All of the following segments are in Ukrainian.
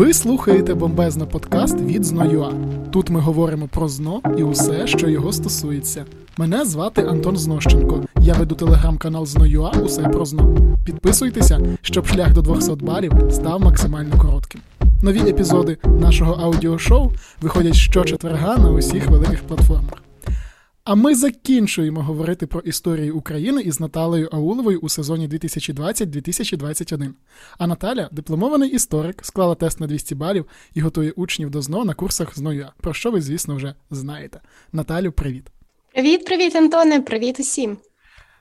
Ви слухаєте бомбезно подкаст від Зно.ua. Тут ми говоримо про зно і усе, що його стосується. Мене звати Антон Знощенко. Я веду телеграм-канал Зно.ua Усе про зно. Підписуйтеся, щоб шлях до 200 балів став максимально коротким. Нові епізоди нашого аудіошоу виходять щочетверга на усіх великих платформах. А ми закінчуємо говорити про історію України із Наталею Ауловою у сезоні 2020-2021. А Наталя, дипломований історик, склала тест на 200 балів і готує учнів до ЗНО на курсах ЗНОЮА, про що ви, звісно, вже знаєте. Наталю, привіт. Привіт, привіт, Антоне, привіт усім.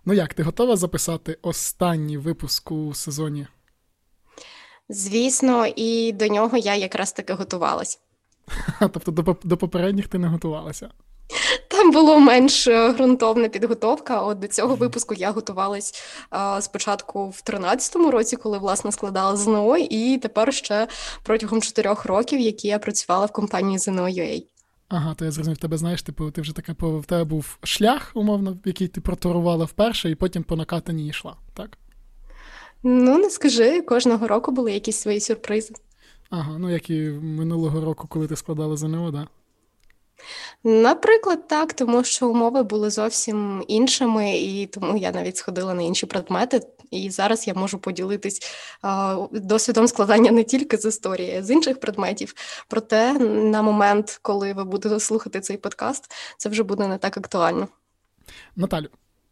Ну як, ти готова записати останній випуск у сезоні? Звісно, і до нього я якраз таки готувалась. Тобто до, до попередніх ти не готувалася? Там було менш е, ґрунтовна підготовка. От до цього випуску я готувалась а, спочатку в 13-му році, коли власне складала ЗНО, і тепер ще протягом чотирьох років, які я працювала в компанії ЗНО.UA. Ага, то я зрозумів, тебе знаєш, типу, ти вже така в тебе був шлях, умовно, який ти проторувала вперше, і потім по накатані йшла, так? Ну, не скажи, кожного року були якісь свої сюрпризи. Ага, ну як і минулого року, коли ти складала ЗНО, так? Да? Наприклад, так, тому що умови були зовсім іншими, і тому я навіть сходила на інші предмети. І зараз я можу поділитись досвідом складання не тільки з історії, а з інших предметів. Проте на момент, коли ви будете слухати цей подкаст, це вже буде не так актуально. Наталю,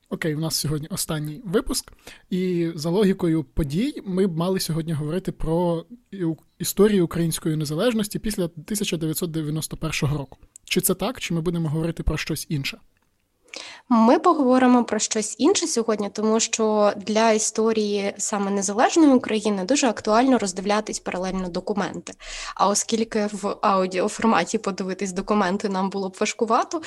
Окей, у нас сьогодні останній випуск, і за логікою подій ми б мали сьогодні говорити про історію української незалежності після 1991 року. Чи це так, чи ми будемо говорити про щось інше? Ми поговоримо про щось інше сьогодні, тому що для історії саме незалежної України дуже актуально роздивлятись паралельно документи. А оскільки в аудіоформаті подивитись документи нам було б важкувато,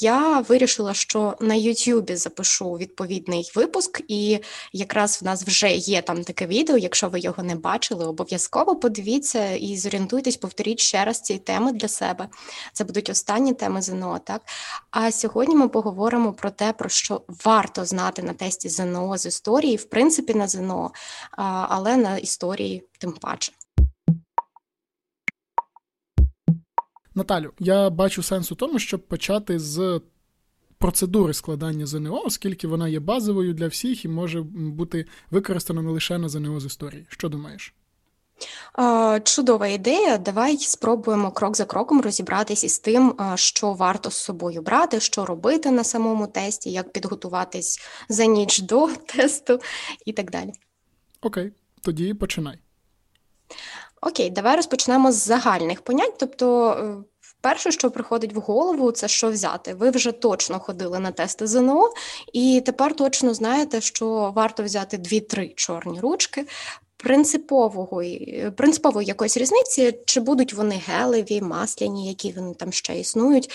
я вирішила, що на Ютубі запишу відповідний випуск, і якраз в нас вже є там таке відео. Якщо ви його не бачили, обов'язково подивіться і зорієнтуйтесь, повторіть ще раз ці теми для себе. Це будуть останні теми ЗНО. Так а сьогодні ми поговоримо про те, про що варто знати на тесті ЗНО з історії, в принципі, на ЗНО, але на історії тим паче. Наталю, я бачу сенс у тому, щоб почати з процедури складання ЗНО, оскільки вона є базовою для всіх і може бути використана не лише на ЗНО з історії. Що думаєш? Чудова ідея. Давай спробуємо крок за кроком розібратись із тим, що варто з собою брати, що робити на самому тесті, як підготуватись за ніч до тесту і так далі. Окей, тоді починай. Окей, давай розпочнемо з загальних понять. Тобто, е, перше, що приходить в голову, це що взяти. Ви вже точно ходили на тести ЗНО, і тепер точно знаєте, що варто взяти дві-три чорні ручки, принципового принципової якоїсь різниці, чи будуть вони гелеві, масляні, які вони там ще існують.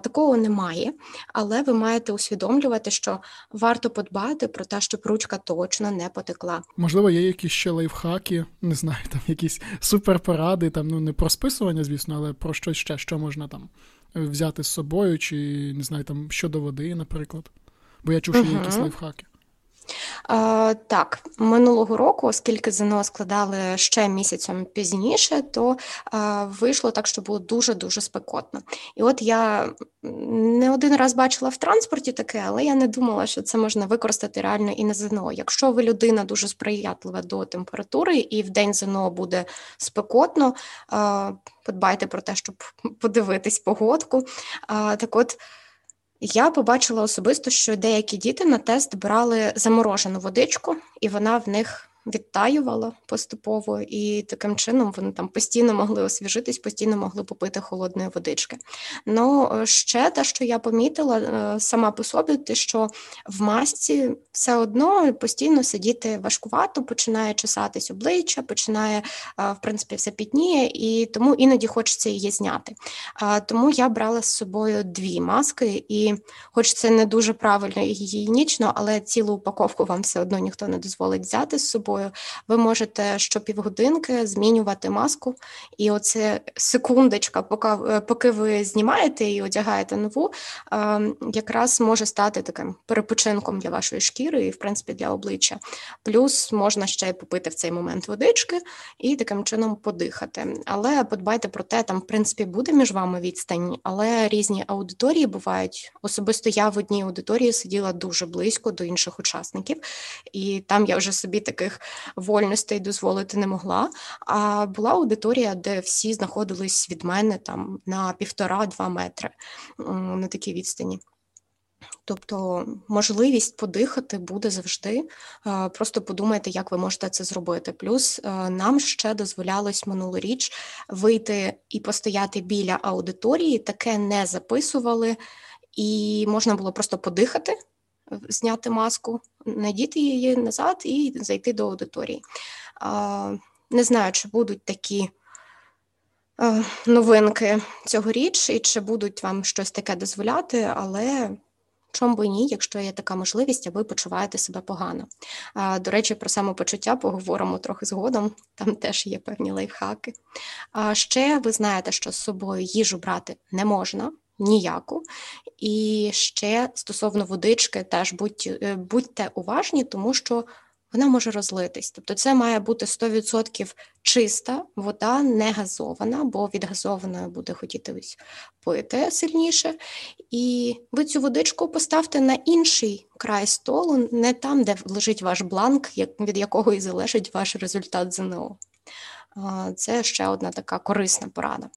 Такого немає, але ви маєте усвідомлювати, що варто подбати про те, щоб ручка точно не потекла. Можливо, є якісь ще лайфхаки, не знаю, там якісь суперпоради, там ну не про списування, звісно, але про щось ще, що можна там взяти з собою, чи не знаю, там щодо води, наприклад. Бо я чув, що є uh-huh. якісь лайфхаки. Так, минулого року, оскільки ЗНО складали ще місяцем пізніше, то вийшло так, що було дуже дуже спекотно. І от я не один раз бачила в транспорті таке, але я не думала, що це можна використати реально і на ЗНО. Якщо ви людина дуже сприятлива до температури, і в день ЗНО буде спекотно, подбайте про те, щоб подивитись погодку. Так от. Я побачила особисто, що деякі діти на тест брали заморожену водичку, і вона в них відтаювала поступово, і таким чином вони там постійно могли освіжитись, постійно могли попити холодної водички. Ну е, ще те, що я помітила е, сама по собі, те, що в масці все одно постійно сидіти важкувато, починає чесатись обличчя, починає е, в принципі все пітніє, і тому іноді хочеться її зняти. Тому я брала з собою дві маски, і, хоч це не дуже правильно і гігієнічно, але цілу упаковку вам все одно ніхто не дозволить взяти з собою собою. Ви можете щопівгодинки змінювати маску, і оце секундочка, поки е, поки ви знімаєте і одягаєте нову, ем, якраз може стати таким перепочинком для вашої шкіри і, в принципі, для обличчя. Плюс можна ще й попити в цей момент водички і таким чином подихати. Але подбайте про те, там в принципі буде між вами відстань, але різні аудиторії бувають. Особисто я в одній аудиторії сиділа дуже близько до інших учасників, і там я вже собі таких вольностей дозволити не могла. А була аудиторія, де всі знаходились від мене там на півтора-два метри на такій відстані. Тобто можливість подихати буде завжди. Просто подумайте, як ви можете це зробити. Плюс нам ще дозволялось минулоріч вийти і постояти біля аудиторії, таке не записували, і можна було просто подихати, зняти маску, надіти її назад і зайти до аудиторії. Не знаю, чи будуть такі. Новинки цьогоріч, і чи будуть вам щось таке дозволяти, але Чом би ні, якщо є така можливість, а ви почуваєте себе погано. До речі, про самопочуття поговоримо трохи згодом, там теж є певні лайфхаки. А ще ви знаєте, що з собою їжу брати не можна. Ніяку. І ще стосовно водички, теж будьте, е, будьте уважні, тому що вона може розлитись. Тобто це має бути 100% чиста вода, не газована, бо від газованої буде хотітись пити сильніше. І ви цю водичку поставте на інший край столу, не там, де лежить ваш бланк, від якого і залежить ваш результат ЗНО. Це ще одна така корисна порада.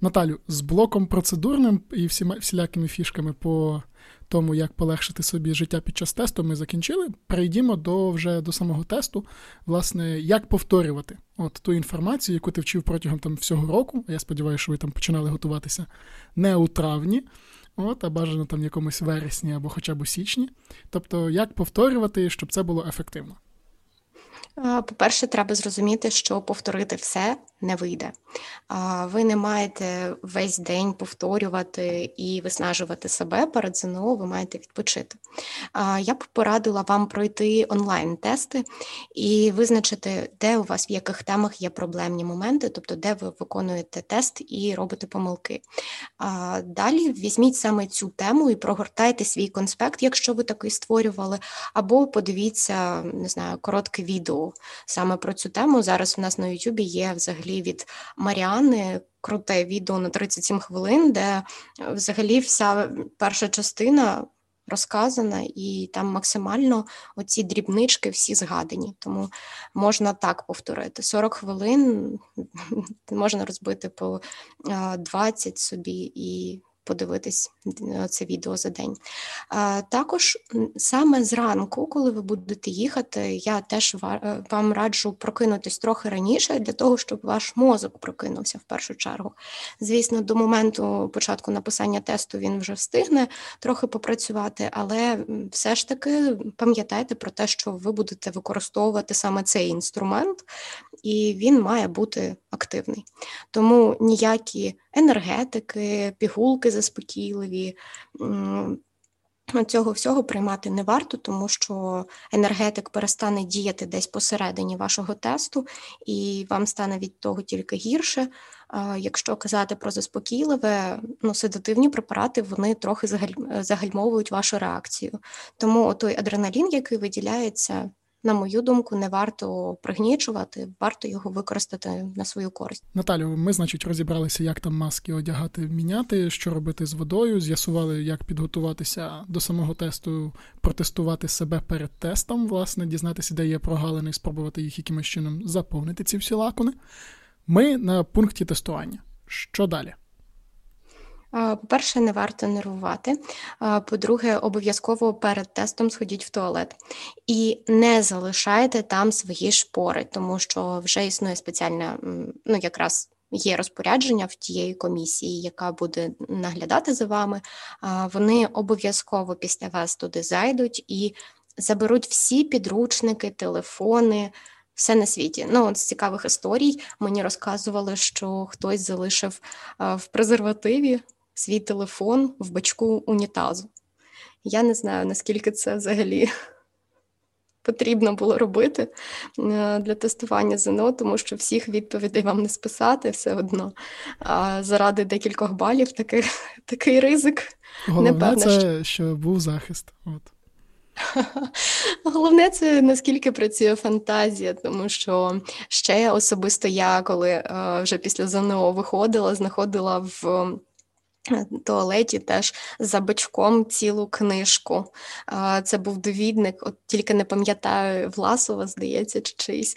Наталю, з блоком процедурним і всіма всілякими фішками по тому, як полегшити собі життя під час тесту, ми закінчили. Перейдімо до вже до самого тесту, власне, як повторювати от ту інформацію, яку ти вчив протягом там всього року. Я сподіваюся, що ви там починали готуватися не у травні, от, а бажано там якомусь вересні або хоча б у січні. Тобто, як повторювати, щоб це було ефективно. По-перше, треба зрозуміти, що повторити все не вийде. Ви не маєте весь день повторювати і виснажувати себе перед ЗНО, ви маєте відпочити. Я б порадила вам пройти онлайн-тести і визначити, де у вас в яких темах є проблемні моменти, тобто де ви виконуєте тест і робите помилки. Далі візьміть саме цю тему і прогортайте свій конспект, якщо ви такий створювали, або подивіться, не знаю, коротке відео саме про цю тему. Зараз у нас на Ютубі є взагалі від Маріани. Круте відео на 37 хвилин, де взагалі вся перша частина розказана, і там максимально оці дрібнички всі згадані. Тому можна так повторити. 40 хвилин можна розбити по 20 собі і подивитись е, це відео за день. Також саме зранку, коли ви будете їхати, я теж е, вам раджу прокинутись трохи раніше для того, щоб ваш мозок прокинувся в першу чергу. Звісно, до моменту початку написання тесту він вже встигне трохи попрацювати, але все ж таки пам'ятайте про те, що ви будете використовувати саме цей інструмент, і він має бути активний. Тому ніякі енергетики, пігулки заспокійливі. Цього всього приймати не варто, тому що енергетик перестане діяти десь посередині вашого тесту, і вам стане від того тільки гірше. Якщо казати про заспокійливе, ну седативні препарати вони трохи загальмовують вашу реакцію. Тому той адреналін, який виділяється, на мою думку, не варто пригнічувати, варто його використати на свою користь. Наталю, ми, значить, розібралися, як там маски одягати, міняти, що робити з водою. З'ясували, як підготуватися до самого тесту, протестувати себе перед тестом, власне, дізнатися, де є прогалини, спробувати їх якимось чином заповнити ці всі лакуни. Ми на пункті тестування. Що далі? По-перше, не варто нервувати. По-друге, обов'язково перед тестом сходіть в туалет і не залишайте там свої шпори, тому що вже існує спеціальна, ну якраз. Є розпорядження в тієї комісії, яка буде наглядати за вами. Вони обов'язково після вас туди зайдуть і заберуть всі підручники, телефони, все на світі. Ну, от з цікавих історій мені розказували, що хтось залишив в презервативі свій телефон в бачку унітазу. Я не знаю, наскільки це взагалі потрібно було робити е, для тестування ЗНО, тому що всіх відповідей вам не списати все одно. А заради декількох балів такий такий ризик. Головне, Непевне, це що був захист. От. Головне, це наскільки працює фантазія, тому що ще особисто я, коли е, вже після ЗНО виходила, знаходила в туалеті теж за бачком цілу книжку. Це був довідник, от тільки не пам'ятаю Власова, здається, чи чийсь.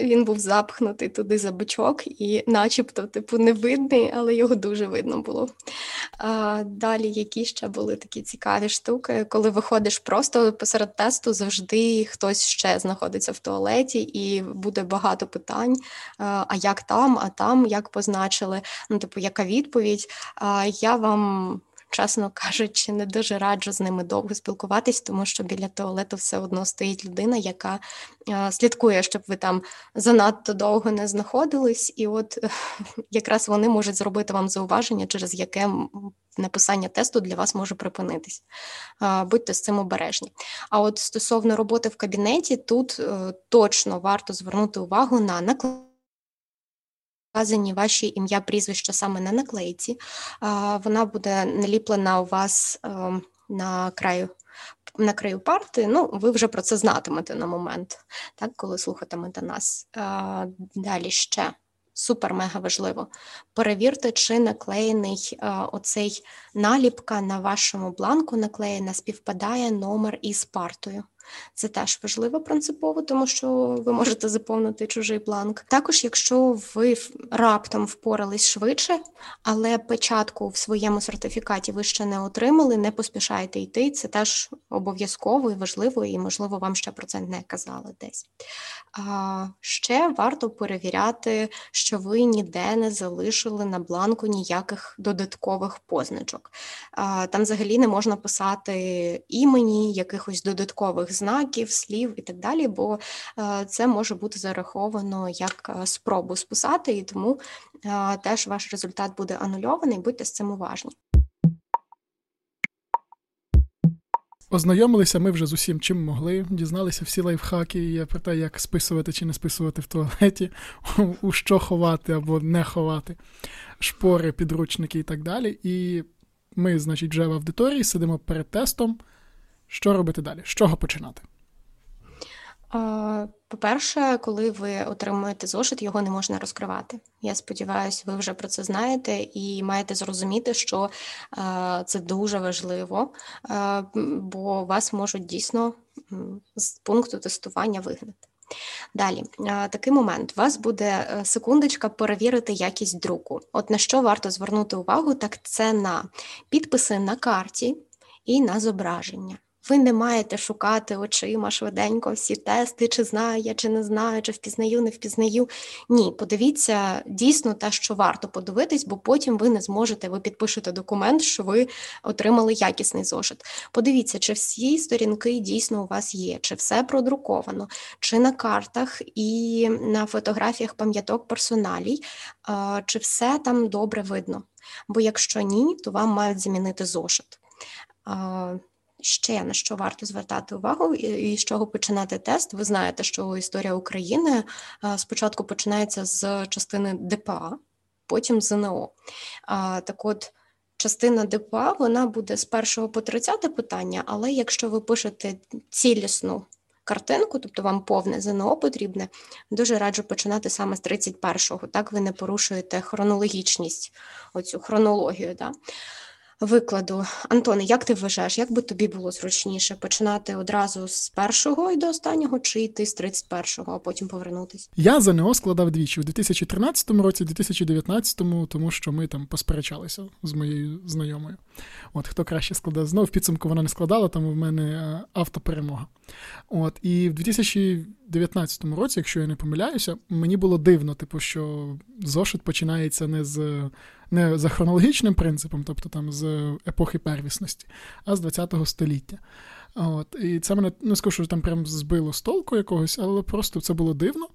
Він був запхнутий туди за бачок і начебто типу не видний, але його дуже видно було. Далі, які ще були такі цікаві штуки, коли виходиш просто посеред тесту, завжди хтось ще знаходиться в туалеті, і буде багато питань: а як там, а там, як позначили, ну, типу, яка відповідь. Я вам, чесно кажучи, не дуже раджу з ними довго спілкуватись, тому що біля туалету все одно стоїть людина, яка слідкує, щоб ви там занадто довго не знаходились, і от якраз вони можуть зробити вам зауваження, через яке написання тесту для вас може припинитись. Будьте з цим обережні. А от стосовно роботи в кабінеті, тут е, точно варто звернути увагу на наклад вказані ваші ім'я, прізвища саме на наклейці. Вона буде наліплена у вас ем, на краю. На краю парти, ну, ви вже про це знатимете на момент, так, коли слухатимете нас. Далі ще супер-мега важливо. Перевірте, чи наклеєний а, оцей наліпка на вашому бланку наклеєна, співпадає номер із партою. Це теж важливо принципово, тому що ви можете заповнити чужий бланк. Також, якщо ви раптом впорались швидше, але печатку в своєму сертифікаті ви ще не отримали, не поспішайте йти. Це теж обов'язково і важливо, і можливо вам ще про це не казали десь. А Ще варто перевіряти, що ви ніде не залишили на бланку ніяких додаткових позначок. А, Там взагалі не можна писати імені, якихось додаткових знаків, слів і так далі, бо е, це може бути зараховано як е, спробу списати, і тому е, теж ваш результат буде анульований, будьте з цим уважні. Ознайомилися ми вже з усім, чим могли, дізналися всі лайфхаки про те, як списувати чи не списувати в туалеті, у що ховати або не ховати, шпори, підручники і так далі. І ми, значить, вже в аудиторії сидимо перед тестом. Що робити далі? З чого починати? По-перше, коли ви отримуєте зошит, його не можна розкривати. Я сподіваюся, ви вже про це знаєте і маєте зрозуміти, що це дуже важливо, бо вас можуть дійсно з пункту тестування вигнати. Далі, такий момент. У вас буде е, секундочка перевірити якість друку. От на що варто звернути увагу, так це на підписи на карті і на зображення. Ви не маєте шукати очима швиденько всі тести, чи знаю я, чи не знаю, чи впізнаю, не впізнаю. Ні, подивіться дійсно те, що варто подивитись, бо потім ви не зможете, ви підпишете документ, що ви отримали якісний зошит. Подивіться, чи всі сторінки дійсно у вас є, чи все продруковано, чи на картах і на фотографіях пам'яток персоналій, чи все там добре видно. Бо якщо ні, то вам мають замінити зошит. Ще на що варто звертати увагу і з чого починати тест. Ви знаєте, що історія України спочатку починається з частини ДПА, потім ЗНО. Так от, частина ДПА вона буде з 1 по 30 питання, але якщо ви пишете цілісну картинку, тобто вам повне ЗНО потрібне, дуже раджу починати саме з 31-го. Так ви не порушуєте хронологічність, оцю хронологію. Да? Викладу. Антоне, як ти вважаєш, як би тобі було зручніше починати одразу з першого і до останнього, чи йти з 31-го, а потім повернутися? Я за ЗНО складав двічі у 2013 році, 2019, тому що ми там посперечалися з моєю знайомою. От хто краще складав знову в підсумку вона не складала, там в мене е, автоперемога. От і в 2019 році, якщо я не помиляюся, мені було дивно, типу, що зошит починається не з не за хронологічним принципом, тобто там з епохи первісності, а з ХХ століття. От, І це мене не скажу, що там прям збило з толку якогось, але просто це було дивно.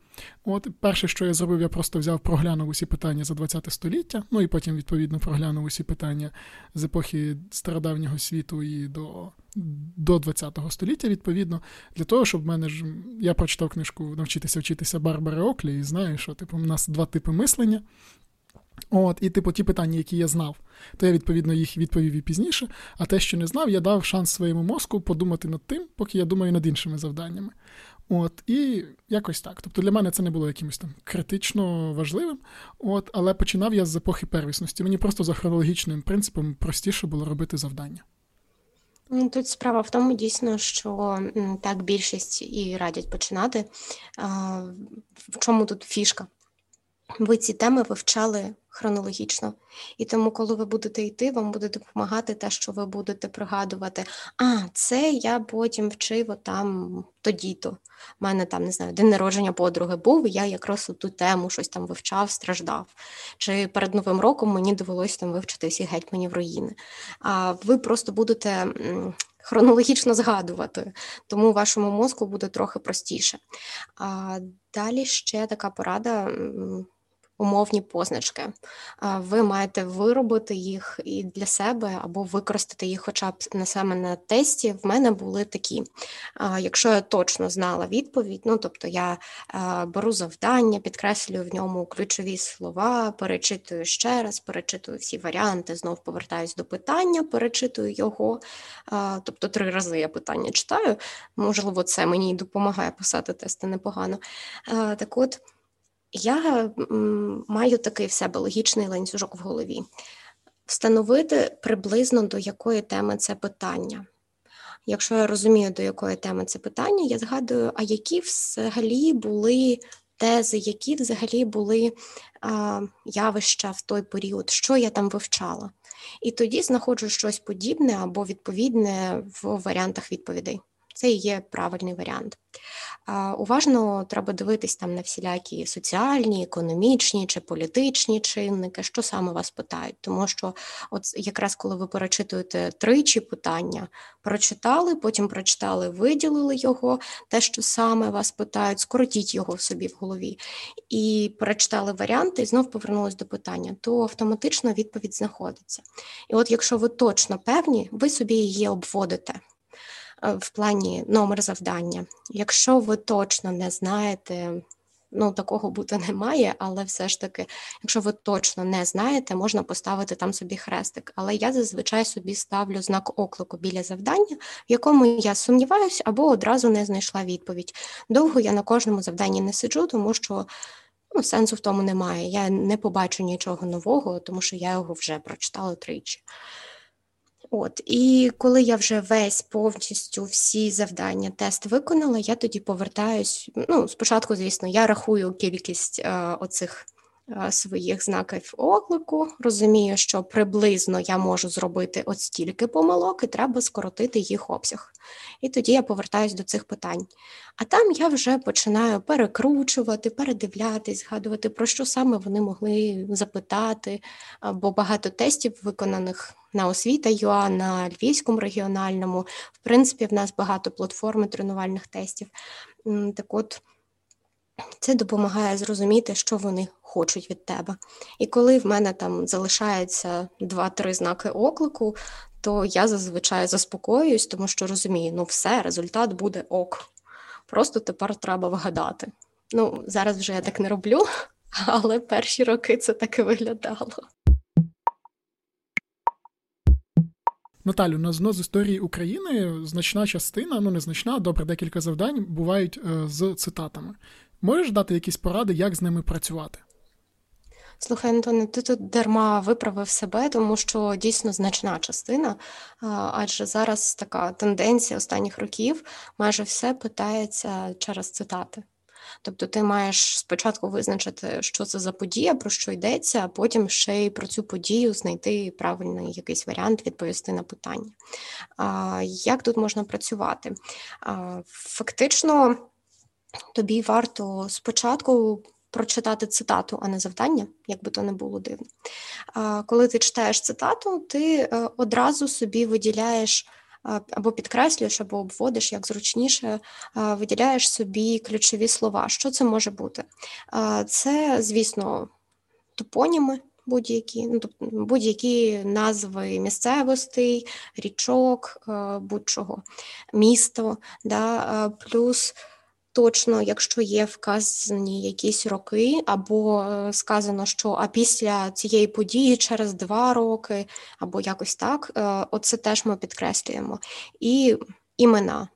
От, Перше, що я зробив, я просто взяв, проглянув усі питання за 20 століття, ну і потім, відповідно, проглянув усі питання з епохи стародавнього світу і до до 20 століття, відповідно, для того, щоб в мене ж я прочитав книжку Навчитися вчитися Барбари Оклі, і знаю, що типу, у нас два типи мислення. От, І, типу, ті питання, які я знав, то я, відповідно, їх відповів і пізніше. А те, що не знав, я дав шанс своєму мозку подумати над тим, поки я думаю над іншими завданнями. От, І якось так. Тобто для мене це не було якимось там критично важливим. От, Але починав я з епохи первісності. Мені просто за хронологічним принципом простіше було робити завдання. Ну, тут справа в тому, дійсно, що так більшість і радять починати. В чому тут фішка? Ви ці теми вивчали хронологічно. І тому, коли ви будете йти, вам буде допомагати те, що ви будете пригадувати. А, це я потім вчив там тоді-то. У мене там не знаю, день народження подруги був, і я якраз ту тему щось там вивчав, страждав. Чи перед Новим роком мені довелося там вивчити всі гетьманів руїни. А ви просто будете. Хронологічно згадувати, тому вашому мозку буде трохи простіше. А Далі ще така порада умовні позначки. Ви маєте виробити їх і для себе або використати їх, хоча б на саме на тесті. В мене були такі. Якщо я точно знала відповідь, ну тобто я беру завдання, підкреслюю в ньому ключові слова, перечитую ще раз, перечитую всі варіанти, знов повертаюсь до питання, перечитую його. Тобто три рази я питання читаю. Можливо, це мені допомагає писати тести непогано. Так от. Я маю такий в себе логічний ланцюжок в голові. Встановити приблизно до якої теми це питання. Якщо я розумію, до якої теми це питання, я згадую, а які взагалі були тези, які взагалі були а, явища в той період, що я там вивчала. І тоді знаходжу щось подібне або відповідне в варіантах відповідей. Це і є правильний варіант. Уважно треба дивитись там на всілякі соціальні, економічні чи політичні чинники, що саме вас питають. Тому що, от якраз коли ви перечитуєте тричі питання, прочитали, потім прочитали, виділили його, те, що саме вас питають, скоротіть його собі в голові, і перечитали варіанти, і знов повернулись до питання, то автоматично відповідь знаходиться. І от якщо ви точно певні, ви собі її обводите. Е, в плані номер завдання. Якщо ви точно не знаєте, ну такого бути не має, але все ж таки, якщо ви точно не знаєте, можна поставити там собі хрестик. Але я зазвичай собі ставлю знак оклику біля завдання, в якому я сумніваюся або одразу не знайшла відповідь. Довго я на кожному завданні не сиджу, тому що. Ну, сенсу в тому немає. Я не побачу нічого нового, тому що я його вже прочитала тричі. От і коли я вже весь повністю всі завдання, тест виконала, я тоді повертаюсь. Ну, спочатку, звісно, я рахую кількість е, оцих своїх знаків оклику, розумію, що приблизно я можу зробити от стільки помилок, і треба скоротити їх обсяг. І тоді я повертаюсь до цих питань. А там я вже починаю перекручувати, передивлятись, згадувати, про що саме вони могли запитати, бо багато тестів виконаних на освіта ЮА, на Львівському регіональному. В принципі, в нас багато платформи тренувальних тестів. Так от це допомагає зрозуміти, що вони хочуть від тебе. І коли в мене там залишається два-три знаки оклику, то я зазвичай заспокоююсь, тому що розумію, ну все, результат буде ок. Просто тепер треба вгадати. Ну, зараз вже я так не роблю, але перші роки це так і виглядало. Наталю, на ЗНО з історії України значна частина, ну не значна, добре, декілька завдань бувають е, з цитатами. Можеш дати якісь поради, як з ними працювати? Слухай, Антоне, ти тут дарма виправив себе, тому що дійсно значна частина, адже зараз така тенденція останніх років майже все питається через цитати. Тобто ти маєш спочатку визначити, що це за подія, про що йдеться, а потім ще й про цю подію знайти правильний якийсь варіант, відповісти на питання. А, Як тут можна працювати? А, Фактично, тобі варто спочатку. Прочитати цитату, а не завдання, як би то не було дивно. Коли ти читаєш цитату, ти е, одразу собі виділяєш або підкреслюєш, або обводиш, як зручніше, виділяєш собі ключові слова. Що це може бути? Це, звісно, топоніми. Будь-які ну, тобто будь-які назви місцевостей, річок, будь-чого, місто, да, плюс точно, якщо є вказані якісь роки, або е, сказано, що а після цієї події через два роки, або якось так, е, оце теж ми підкреслюємо. І імена.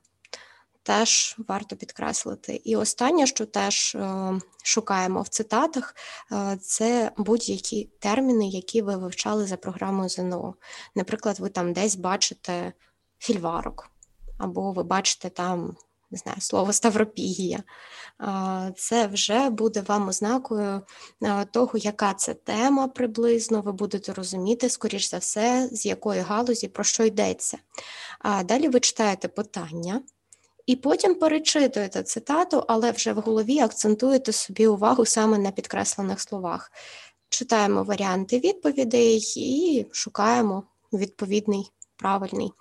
Теж варто підкреслити. І останнє, що теж е, шукаємо в цитатах, це будь-які терміни, які ви вивчали за програмою ЗНО. Наприклад, ви там десь бачите фільварок, або ви бачите там не знаю, слово Ставропігія. Це вже буде вам ознакою того, яка це тема приблизно, ви будете розуміти, скоріш за все, з якої галузі про що йдеться. А далі ви читаєте питання. І потім перечитуєте цитату, але вже в голові акцентуєте собі увагу саме на підкреслених словах. Читаємо варіанти відповідей і шукаємо відповідний правильний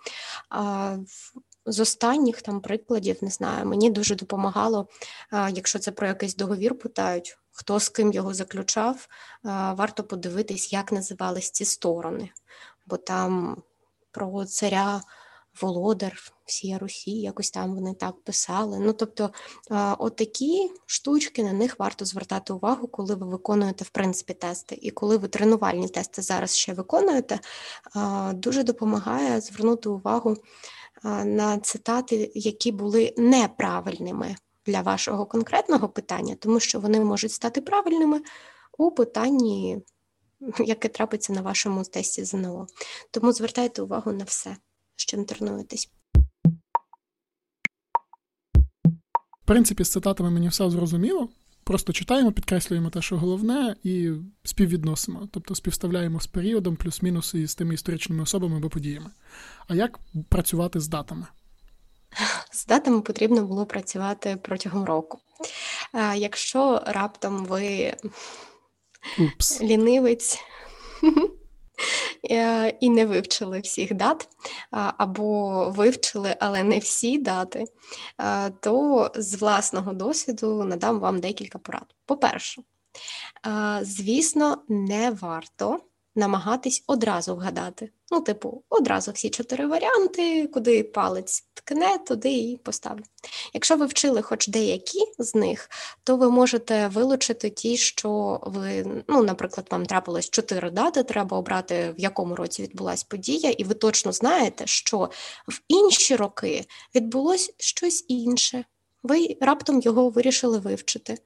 з останніх там прикладів, не знаю, мені дуже допомагало, якщо це про якийсь договір питають, хто з ким його заключав, варто подивитись, як називались ці сторони, бо там про царя Володар, всія Русі, якось там вони так писали. Ну, тобто, отакі штучки на них варто звертати увагу, коли ви виконуєте в принципі тести. І коли ви тренувальні тести зараз ще виконуєте, дуже допомагає звернути увагу на цитати, які були неправильними для вашого конкретного питання, тому що вони можуть стати правильними у питанні, яке трапиться на вашому тесті ЗНО. Тому звертайте увагу на все, з чим тренуєтесь. В принципі, з цитатами мені все зрозуміло. Просто читаємо, підкреслюємо те, що головне, і співвідносимо, тобто співставляємо з періодом, плюс-мінус і з тими історичними особами або подіями. А як працювати з датами? З датами потрібно було працювати протягом року. Якщо раптом ви Упс. лінивець Е, і не вивчили всіх дат, або вивчили, але не всі дати, то з власного досвіду надам вам декілька порад. По-перше, звісно, не варто намагатись одразу вгадати. Ну, типу, одразу всі чотири варіанти, куди палець ткне, туди і поставлю. Якщо ви вчили хоч деякі з них, то ви можете вилучити ті, що ви, ну, наприклад, вам трапилось чотири дати, треба обрати, в якому році відбулася подія, і ви точно знаєте, що в інші роки відбулось щось інше ви раптом його вирішили вивчити.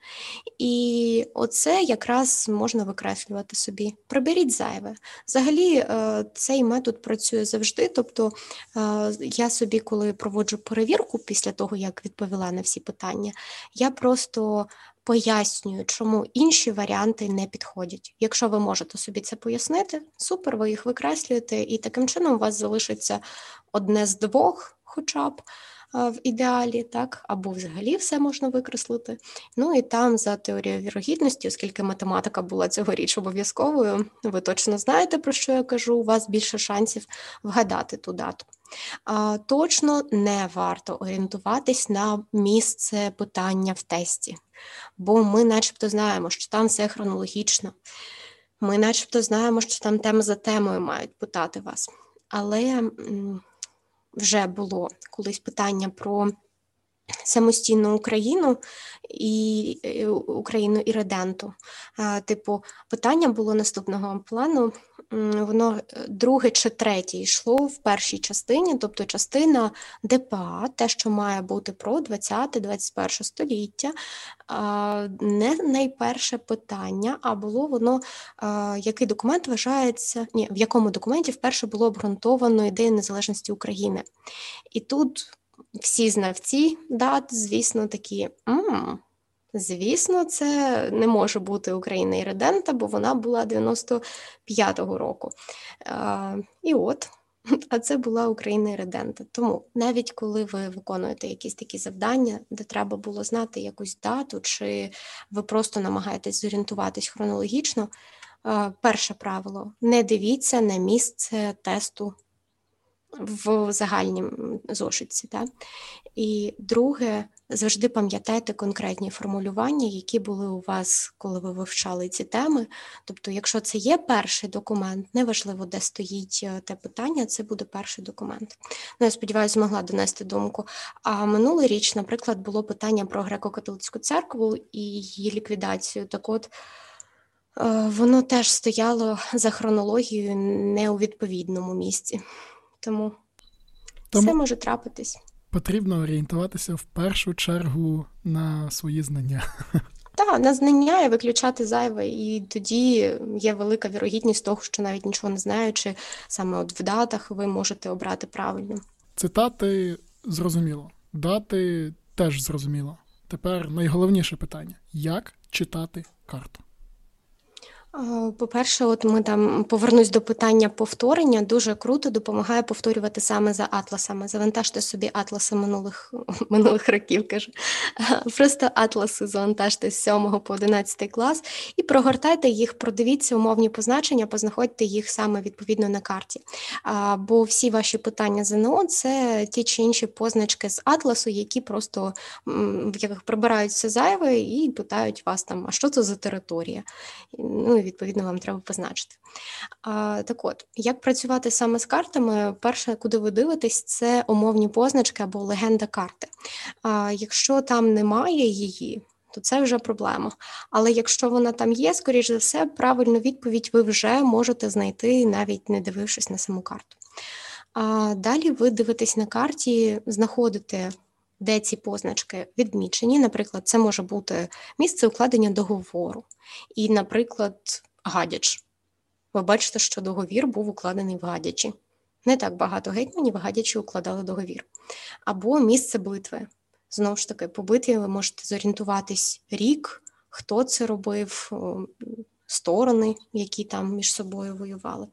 І оце якраз можна викреслювати собі. Приберіть зайве. Взагалі, е, цей метод працює завжди. Тобто е, я собі, коли проводжу перевірку після того, як відповіла на всі питання, я просто. Пояснюю, чому інші варіанти не підходять. Якщо ви можете собі це пояснити, супер, ви їх викреслюєте, і таким чином у вас залишиться одне з двох, хоча б в ідеалі, так, або взагалі все можна викреслити. Ну і там за теорією вірогідності, оскільки математика була цьогоріч обов'язковою, ви точно знаєте, про що я кажу, у вас більше шансів вгадати ту дату. Точно не варто орієнтуватись на місце питання в тесті, бо ми начебто знаємо, що там все хронологічно. Ми начебто знаємо, що там тема за темою мають питати вас. Але вже було колись питання про самостійну Україну і е, Україну і реденту. Типу, питання було наступного плану. Воно е, друге чи третє йшло в першій частині, тобто частина ДПА, те, що має бути про 20-21 століття. Не найперше питання, а було воно, який документ вважається, ні, в якому документі вперше було обґрунтовано ідею незалежності України. І тут всі знавці дат, звісно, такі. М-м, Звісно, це не може бути Україна і Редента, бо вона була 95-го року. А, І от, а це була Україна і Редента. Тому навіть коли ви виконуєте якісь такі завдання, де треба було знати якусь дату, чи ви просто намагаєтесь зорієнтуватись хронологічно, перше правило: не дивіться на місце тесту в загальній зошитці. Так? І друге, завжди пам'ятайте конкретні формулювання, які були у вас, коли ви вивчали ці теми. Тобто, якщо це є перший документ, неважливо, де стоїть е, те питання, це буде перший документ. Ну, Я сподіваюся, змогла донести думку. А минулий річ, наприклад, було питання про греко-католицьку церкву і її ліквідацію. Так от. Е, воно теж стояло за хронологією не у відповідному місці, тому, тому все може трапитись. Потрібно орієнтуватися в першу чергу на свої знання. Так, на знання і виключати зайве, і тоді є велика вірогідність того, що навіть нічого не знаючи, саме от в датах ви можете обрати правильно. Цитати зрозуміло, дати теж зрозуміло. Тепер найголовніше питання: як читати карту? По-перше, от ми там повернусь до питання повторення. Дуже круто допомагає повторювати саме за атласами. Завантажте собі атласи минулих минулих років. кажу. Просто атласи завантажте з 7 по 11 клас і прогортайте їх, продивіться умовні позначення, познаходьте їх саме відповідно на карті. Бо всі ваші питання ЗНО це ті чи інші позначки з атласу, які просто в яких прибирають все зайве і питають вас там, а що це за територія? Ну, відповідно вам треба позначити. А, Так от, як працювати саме з картами, перше, куди ви дивитесь, це умовні позначки або легенда карти. А, Якщо там немає її, то це вже проблема. Але якщо вона там є, скоріш за все, правильну відповідь ви вже можете знайти, навіть не дивившись на саму карту. А Далі ви дивитесь на карті, знаходите. Де ці позначки відмічені, наприклад, це може бути місце укладення договору, і, наприклад, Гадяч. Ви бачите, що договір був укладений в Гадячі. Не так багато гетьманів Гадячі укладали договір. Або місце битви. Знову ж таки, по битві ви можете зорієнтуватись рік, хто це робив, сторони, які там між собою воювали.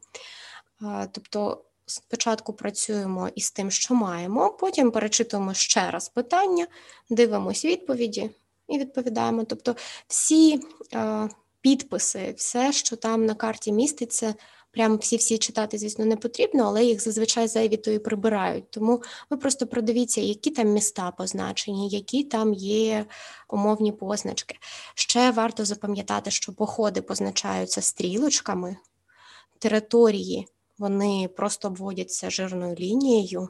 Тобто, спочатку працюємо із тим, що маємо, потім перечитуємо ще раз питання, дивимося відповіді і відповідаємо. Тобто, всі підписи, все, що там на карті міститься. Прямо всі-всі читати, звісно, не потрібно, але їх зазвичай зайві то і прибирають. Тому ви просто продивіться, які там міста позначені, які там є умовні позначки. Ще варто запам'ятати, що походи позначаються стрілочками, території вони просто обводяться жирною лінією.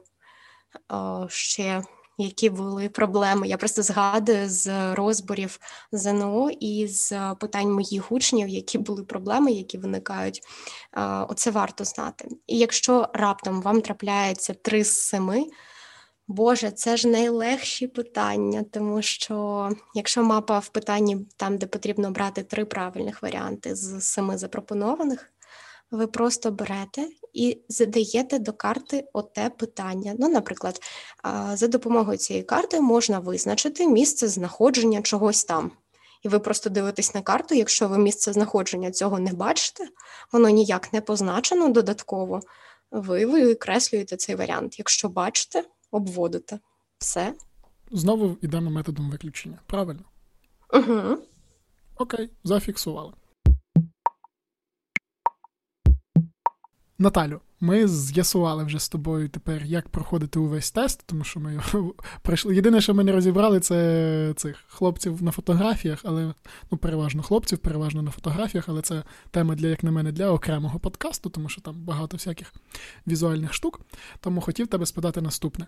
Ще які були проблеми. Я просто згадую з розборів ЗНО і з питань моїх учнів, які були проблеми, які виникають. Оце варто знати. І якщо раптом вам трапляється три з семи. Боже, це ж найлегші питання, тому що якщо мапа в питанні там, де потрібно брати три правильних варіанти з семи запропонованих, ви просто берете і задаєте до карти оте питання. Ну, наприклад, за допомогою цієї карти можна визначити місце знаходження чогось там. І ви просто дивитесь на карту, якщо ви місце знаходження цього не бачите, воно ніяк не позначено додатково, ви викреслюєте цей варіант. Якщо бачите, обводите. Все. Знову йдемо методом виключення. Правильно? Угу. Окей, зафіксували. Наталю, ми з'ясували вже з тобою тепер, як проходити увесь тест, тому що ми його пройшли. Єдине, що ми не розібрали, це цих хлопців на фотографіях, але ну, переважно хлопців, переважно на фотографіях, але це тема для, як на мене, для окремого подкасту, тому що там багато всяких візуальних штук. Тому хотів тебе спитати наступне: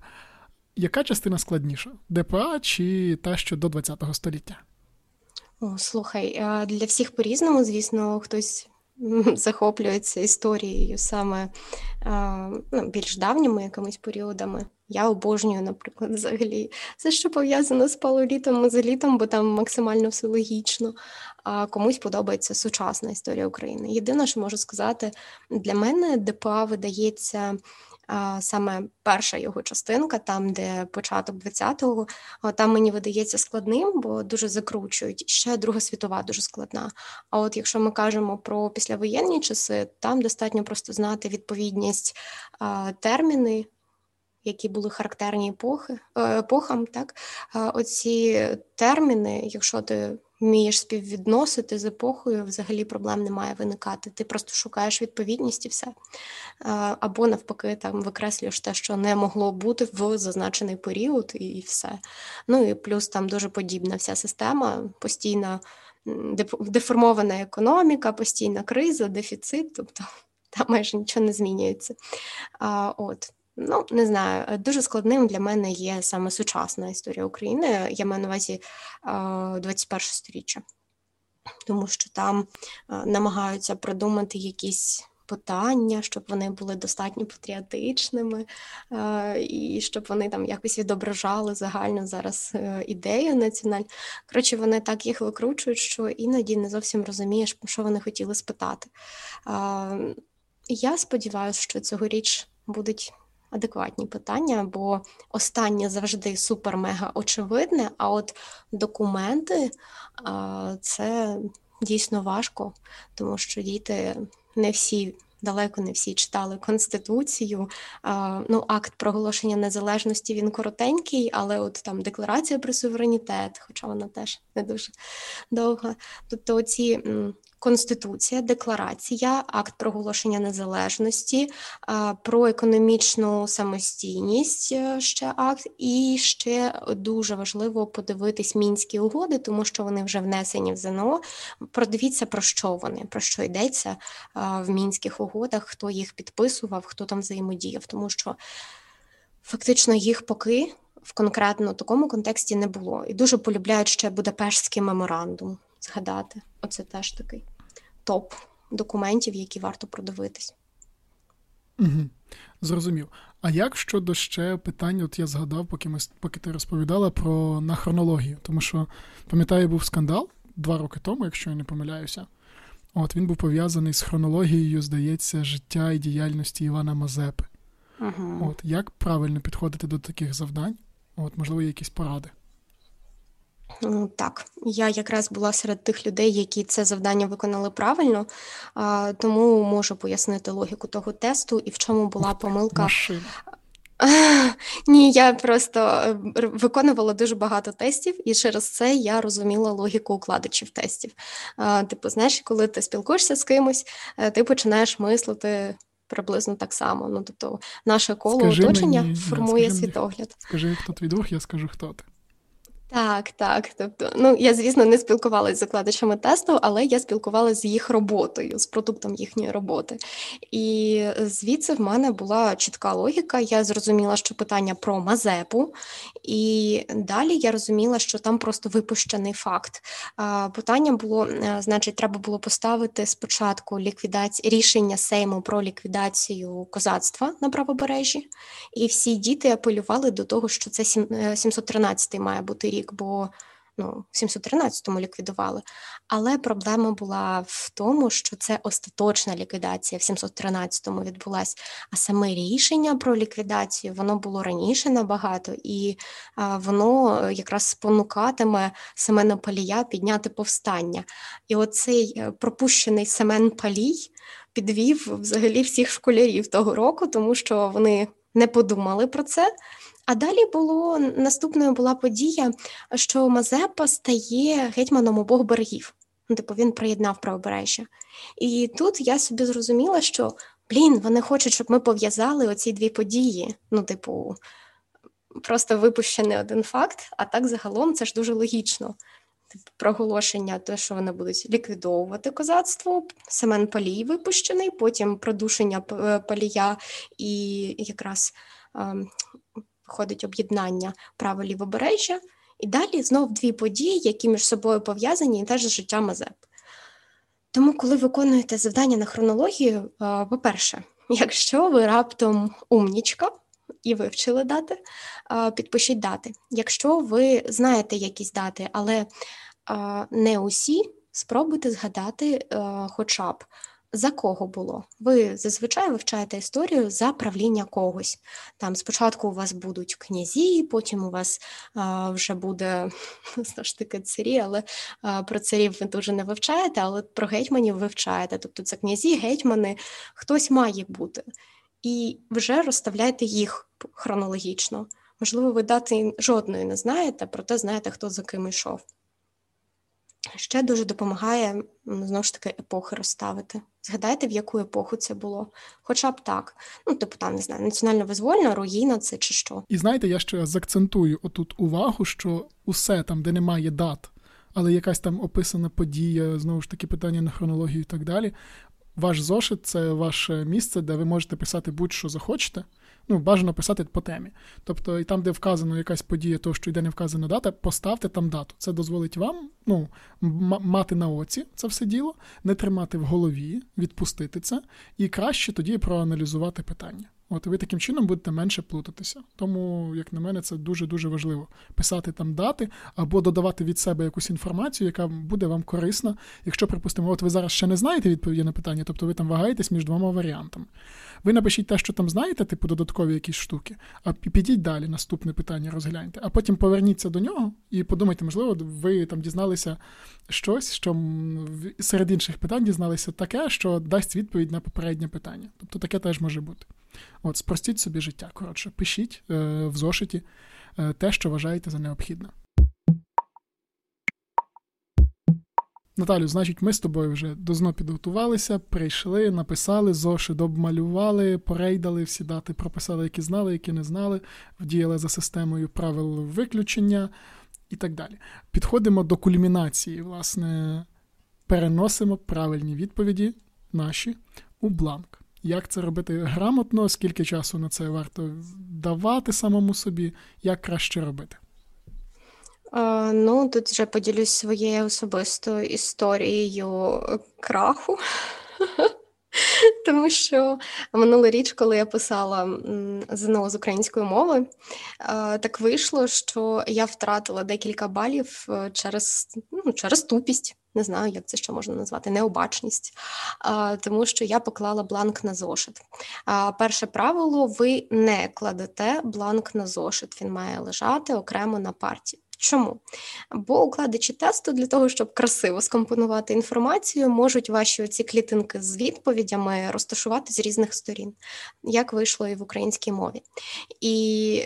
яка частина складніша? ДПА чи та, що до ХХ століття? О, Слухай, для всіх по-різному, звісно, хтось захоплюється історією саме ну, більш давніми якимись періодами. Я обожнюю, наприклад, взагалі все, що пов'язано з палеолітом, літом, бо там максимально все логічно. А комусь подобається сучасна історія України. Єдине, що можу сказати, для мене ДПА видається саме перша його частинка, там, де початок 20-го, там мені видається складним, бо дуже закручують. Ще Друга світова дуже складна. А от якщо ми кажемо про післявоєнні часи, там достатньо просто знати відповідність терміни. Які були характерні епохи, е, епохам, так оці терміни, якщо ти вмієш співвідносити з епохою, взагалі проблем не має виникати. Ти просто шукаєш відповідність і все. Або навпаки, там викреслюєш те, що не могло бути в зазначений період, і все. Ну і плюс там дуже подібна вся система, постійна деформована економіка, постійна криза, дефіцит, тобто там майже нічого не змінюється. А, от. Ну, не знаю, дуже складним для мене є саме сучасна історія України. Я маю на увазі 21 сторіччя, тому що там намагаються придумати якісь питання, щоб вони були достатньо патріотичними, і щоб вони там якось відображали загальну зараз е, ідею національну. Коротше, вони так їх викручують, що іноді не зовсім розумієш, що вони хотіли спитати. Я сподіваюся, що цьогоріч будуть адекватні питання, бо останнє завжди супер-мега очевидне, а от документи це дійсно важко, тому що діти не всі. Далеко не всі читали конституцію. Ну, акт проголошення незалежності він коротенький, але от там декларація про суверенітет, хоча вона теж не дуже довга. Тобто, ці Конституція, декларація, акт проголошення незалежності, про економічну самостійність е, ще акт, і ще дуже важливо подивитись мінські угоди, тому що вони вже внесені в ЗНО. Продивіться про що вони, про що йдеться в мінських угодах, хто їх підписував, хто там взаємодіяв, тому що фактично їх поки в конкретно такому контексті не було. І дуже полюбляють ще Будапештський меморандум згадати. Оце теж такий топ документів, які варто продивитись. Угу. Зрозумів. А як щодо ще питання, от я згадав, поки ми поки ти розповідала про на хронологію, тому що пам'ятаю, був скандал два роки тому, якщо я не помиляюся. От він був пов'язаний з хронологією, здається, життя і діяльності Івана Мазепи. Угу. От як правильно підходити до таких завдань? От, можливо, якісь поради. Так, я якраз була серед тих людей, які це завдання виконали правильно, тому можу пояснити логіку того тесту і в чому була помилка. Машина. Ні, я просто е, виконувала дуже багато тестів, і через це я розуміла логіку укладачів тестів. Типу, знаєш, коли ти спілкуєшся з кимось, е, ти починаєш мислити. Приблизно так само. Ну, тобто, наше коло скажи оточення мені, формує скажи світогляд. Мені, скажи, хто твій друг, я скажу, хто ти. Так, так. Тобто, ну я, звісно, не спілкувалася з закладачами тесту, але я спілкувалася з їх роботою, з продуктом їхньої роботи. І звідси в мене була чітка логіка. Я зрозуміла, що питання про Мазепу, і далі я розуміла, що там просто випущений факт. Питання було, е, значить, треба було поставити спочатку ліквідацію рішення Сейму про ліквідацію козацтва на правобережжі, і всі діти апелювали до того, що це 713-й е, має бути рік рік, бо ну, в 713-му ліквідували. Але проблема була в тому, що це остаточна ліквідація в 713-му відбулася. А саме рішення про ліквідацію воно було раніше набагато, і а, воно якраз спонукатиме Семена Палія підняти повстання. І оцей е, пропущений Семен Палій підвів взагалі всіх школярів того року, тому що вони не подумали про це. А далі було наступною була подія, що Мазепа стає гетьманом обох берегів. Ну, типу він приєднав правобережжя. І тут я собі зрозуміла, що блін, вони хочуть, щоб ми пов'язали оці дві події. Ну, типу, просто випущений один факт, а так загалом це ж дуже логічно. Типу, проголошення, те, що вони будуть ліквідовувати козацтво, Семен Палій випущений, потім продушення Палія і якраз. Виходить об'єднання права лівобережжя, і далі знов дві події, які між собою пов'язані, і теж з життям Мазеп. Тому, коли виконуєте завдання на хронологію, по-перше, якщо ви раптом умнічка і вивчили дати, підпишіть дати. Якщо ви знаєте якісь дати, але не усі, спробуйте згадати хоча б за кого було? Ви зазвичай вивчаєте історію за правління когось. Там спочатку у вас будуть князі, потім у вас а, вже буде знову ж таки царі, але а, про царів ви дуже не вивчаєте, але про гетьманів вивчаєте. Тобто це князі, гетьмани, хтось має бути. І вже розставляєте їх хронологічно. Можливо, ви дати жодної не знаєте, проте знаєте, хто за ким йшов. Ще дуже допомагає знову ж таки епохи розставити. Згадайте, в яку епоху це було, хоча б так. Ну, типу, там не знаю, національно визвольна, руїна це чи що. І знаєте, я ще закцентую отут увагу, що усе там, де немає дат, але якась там описана подія, знову ж таки, питання на хронологію і так далі. Ваш зошит це ваше місце, де ви можете писати будь-що захочете ну, бажано писати по темі. Тобто, і там, де вказано якась подія, то що йде не вказана дата, поставте там дату. Це дозволить вам ну, мати на оці це все діло, не тримати в голові, відпустити це, і краще тоді проаналізувати питання. От ви таким чином будете менше плутатися. Тому, як на мене, це дуже-дуже важливо писати там дати або додавати від себе якусь інформацію, яка буде вам корисна. Якщо, припустимо, от ви зараз ще не знаєте відповіді на питання, тобто ви там вагаєтесь між двома варіантами. Ви напишіть те, що там знаєте, типу додаткові якісь штуки, а підіть далі, наступне питання розгляньте, а потім поверніться до нього і подумайте, можливо, ви там дізналися щось, що серед інших питань дізналися таке, що дасть відповідь на попереднє питання. Тобто таке теж може бути. От, спростіть собі життя. Коротше, пишіть е, в зошиті е, те, що вважаєте за необхідне. Наталю, значить, ми з тобою вже до ЗНО підготувалися, прийшли, написали, зошит обмалювали, порейдали всі дати, прописали, які знали, які не знали, вдіяли за системою правил виключення і так далі. Підходимо до кульмінації, власне, переносимо правильні відповіді наші у бланк. Як це робити грамотно, скільки часу на це варто давати самому собі, як краще робити? Ну, тут вже поділюсь своєю особистою історією краху. Тому що минулоріч, коли я писала ЗНО з української мови, так вийшло, що я втратила декілька балів е, через ну, через тупість. Не знаю, як це ще можна назвати, необачність, тому що я поклала бланк на зошит. Перше правило: ви не кладете бланк на зошит, він має лежати окремо на парті. Чому? Бо укладачі тесту для того, щоб красиво скомпонувати інформацію, можуть ваші ці клітинки з відповідями розташувати з різних сторін, як вийшло і в українській мові. І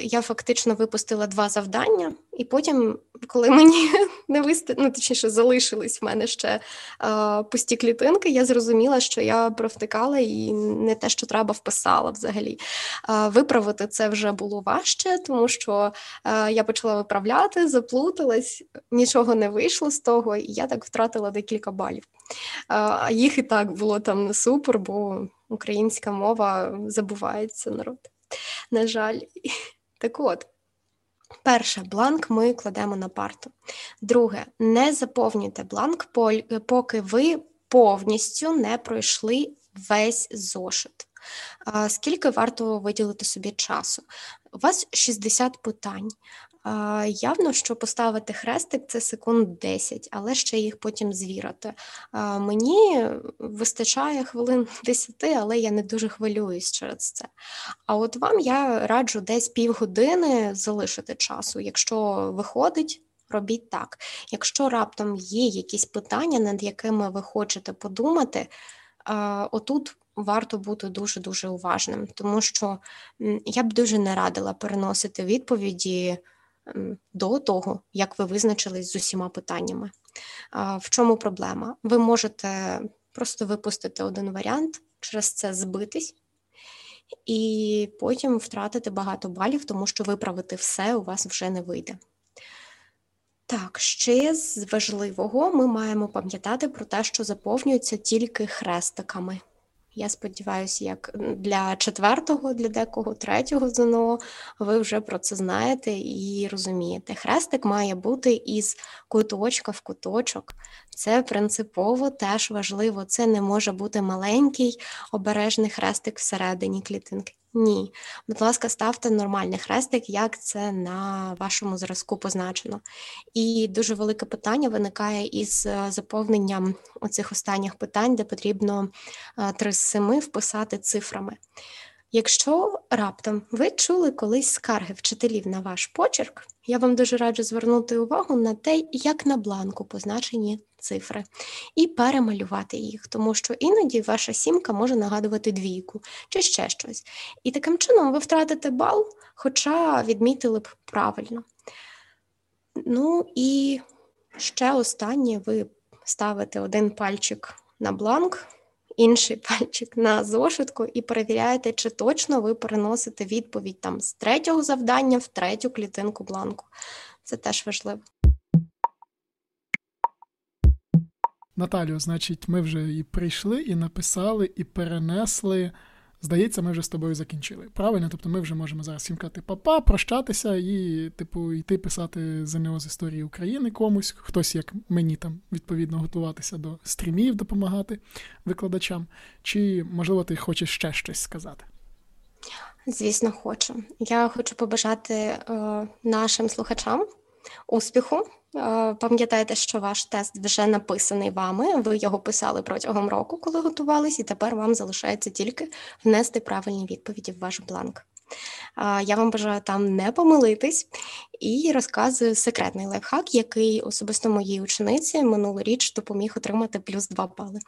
я фактично випустила два завдання, і потім, коли мені не висти... ну, точніше, залишились в мене ще е, пусті клітинки, я зрозуміла, що я провтикала і не те, що треба, вписала взагалі. Е, виправити це вже було важче, тому що е, я почала виправляти заплуталась, нічого не вийшло з того, і я так втратила декілька балів. А їх і так було там не супер, бо українська мова забувається народ. На жаль, так от. Перше, бланк ми кладемо на парту. Друге, не заповнюйте бланк, поки ви повністю не пройшли весь зошит. Скільки варто виділити собі часу? У вас 60 питань. Явно, що поставити хрестик це секунд 10, але ще їх потім звірати. Мені вистачає хвилин 10, але я не дуже хвилююсь через це. А от вам я раджу десь півгодини залишити часу. Якщо виходить, робіть так. Якщо раптом є якісь питання, над якими ви хочете подумати, отут. Варто бути дуже дуже уважним, тому що я б дуже не радила переносити відповіді до того, як ви визначились з усіма питаннями. В чому проблема? Ви можете просто випустити один варіант, через це збитись, і потім втратити багато балів, тому що виправити все у вас вже не вийде. Так, ще з важливого ми маємо пам'ятати про те, що заповнюються тільки хрестиками. Я сподіваюся, як для четвертого, для декого третього ЗНО ви вже про це знаєте і розумієте. Хрестик має бути із куточка в куточок. Це принципово теж важливо. Це не може бути маленький обережний хрестик всередині клітинки. Ні, будь ласка, ставте нормальний хрестик, як це на вашому зразку позначено. І дуже велике питання виникає із е, заповненням оцих останніх питань, де потрібно 3 е, з 7 вписати цифрами. Якщо раптом ви чули колись скарги вчителів на ваш почерк, я вам дуже раджу звернути увагу на те, як на бланку позначені цифри, і перемалювати їх, тому що іноді ваша сімка може нагадувати двійку чи ще щось. І таким чином ви втратите бал, хоча відмітили б правильно. Ну і ще останнє ви ставите один пальчик на бланк, інший пальчик на зошитку і перевіряєте, чи точно ви переносите відповідь там з третього завдання в третю клітинку бланку. Це теж важливо. Наталю, значить, ми вже і прийшли, і написали, і перенесли. Здається, ми вже з тобою закінчили. Правильно? Тобто ми вже можемо зараз всім казати папа, прощатися і, типу, йти писати ЗНО з історії України комусь, хтось, як мені там, відповідно, готуватися до стрімів, допомагати викладачам. Чи, можливо, ти хочеш ще щось сказати? Звісно, хочу. Я хочу побажати е, нашим слухачам успіху. Е, пам'ятайте, що ваш тест вже написаний вами. Ви його писали протягом року, коли готувались, і тепер вам залишається тільки внести правильні відповіді в ваш бланк. Е, я вам бажаю там не помилитись і розказую секретний лайфхак, який особисто моїй учениці минулоріч допоміг отримати плюс 2 бали.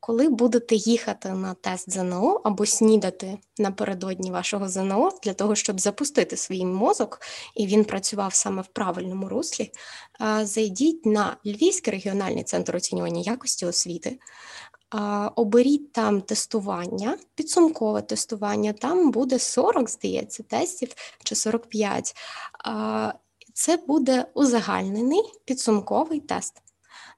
Коли будете їхати на тест ЗНО або снідати напередодні вашого ЗНО для того, щоб запустити свій мозок, і він працював саме в правильному руслі, зайдіть на Львівський регіональний центр оцінювання якості освіти. Оберіть там тестування, підсумкове тестування, там буде 40, здається, тестів чи 45. Це буде узагальнений підсумковий тест.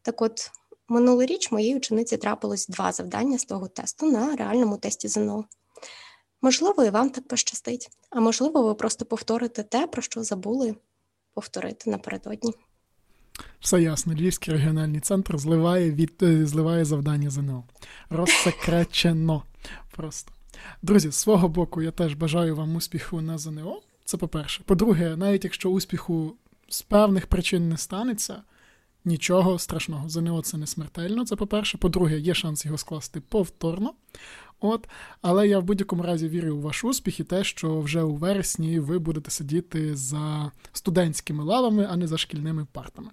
Так от, Минулоріч моїй учениці трапилось два завдання з того тесту на реальному тесті ЗНО. Можливо, і вам так пощастить, а можливо, ви просто повторите те, про що забули повторити напередодні. Все ясно. Львівський регіональний центр зливає від е, зливає завдання ЗНО. Розсекречено. Просто. Друзі, з свого боку, я теж бажаю вам успіху на ЗНО. Це по-перше. По-друге, навіть якщо успіху з певних причин не станеться. Нічого страшного, ЗНО це не смертельно. Це по-перше. По-друге, є шанс його скласти повторно. От, Але я в будь-якому разі вірю у ваш успіх і те, що вже у вересні ви будете сидіти за студентськими лавами, а не за шкільними партами.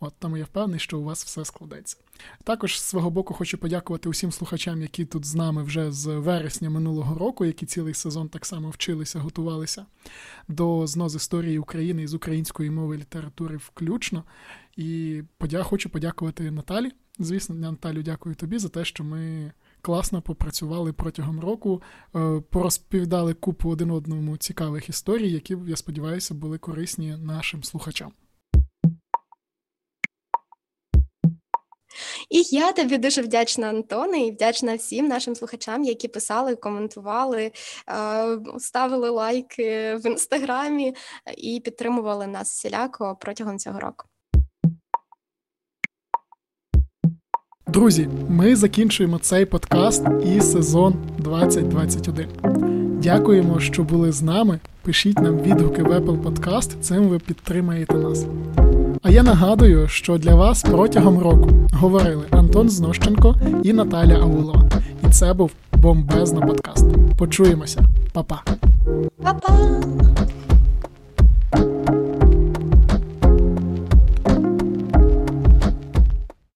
От Тому я впевнений, що у вас все складеться. Також з свого боку хочу подякувати усім слухачам, які тут з нами вже з вересня минулого року, які цілий сезон так само вчилися, готувалися до ЗНО з історії України і з української мови і літератури включно. І подя... хочу подякувати Наталі. Звісно, Наталю, дякую тобі за те, що ми класно попрацювали протягом року, е, порозповідали купу один одному цікавих історій, які, я сподіваюся, були корисні нашим слухачам. І я тобі дуже вдячна, Антоне, і вдячна всім нашим слухачам, які писали, коментували, е, ставили лайки в інстаграмі і підтримували нас всіляко протягом цього року. Друзі, ми закінчуємо цей подкаст і сезон 2021. Дякуємо, що були з нами. Пишіть нам відгуки в Apple Podcast, цим ви підтримаєте нас. А я нагадую, що для вас протягом року говорили Антон Знощенко і Наталя Аулова. І це був бомбезно подкаст. Почуємося, Па-па! Па-па!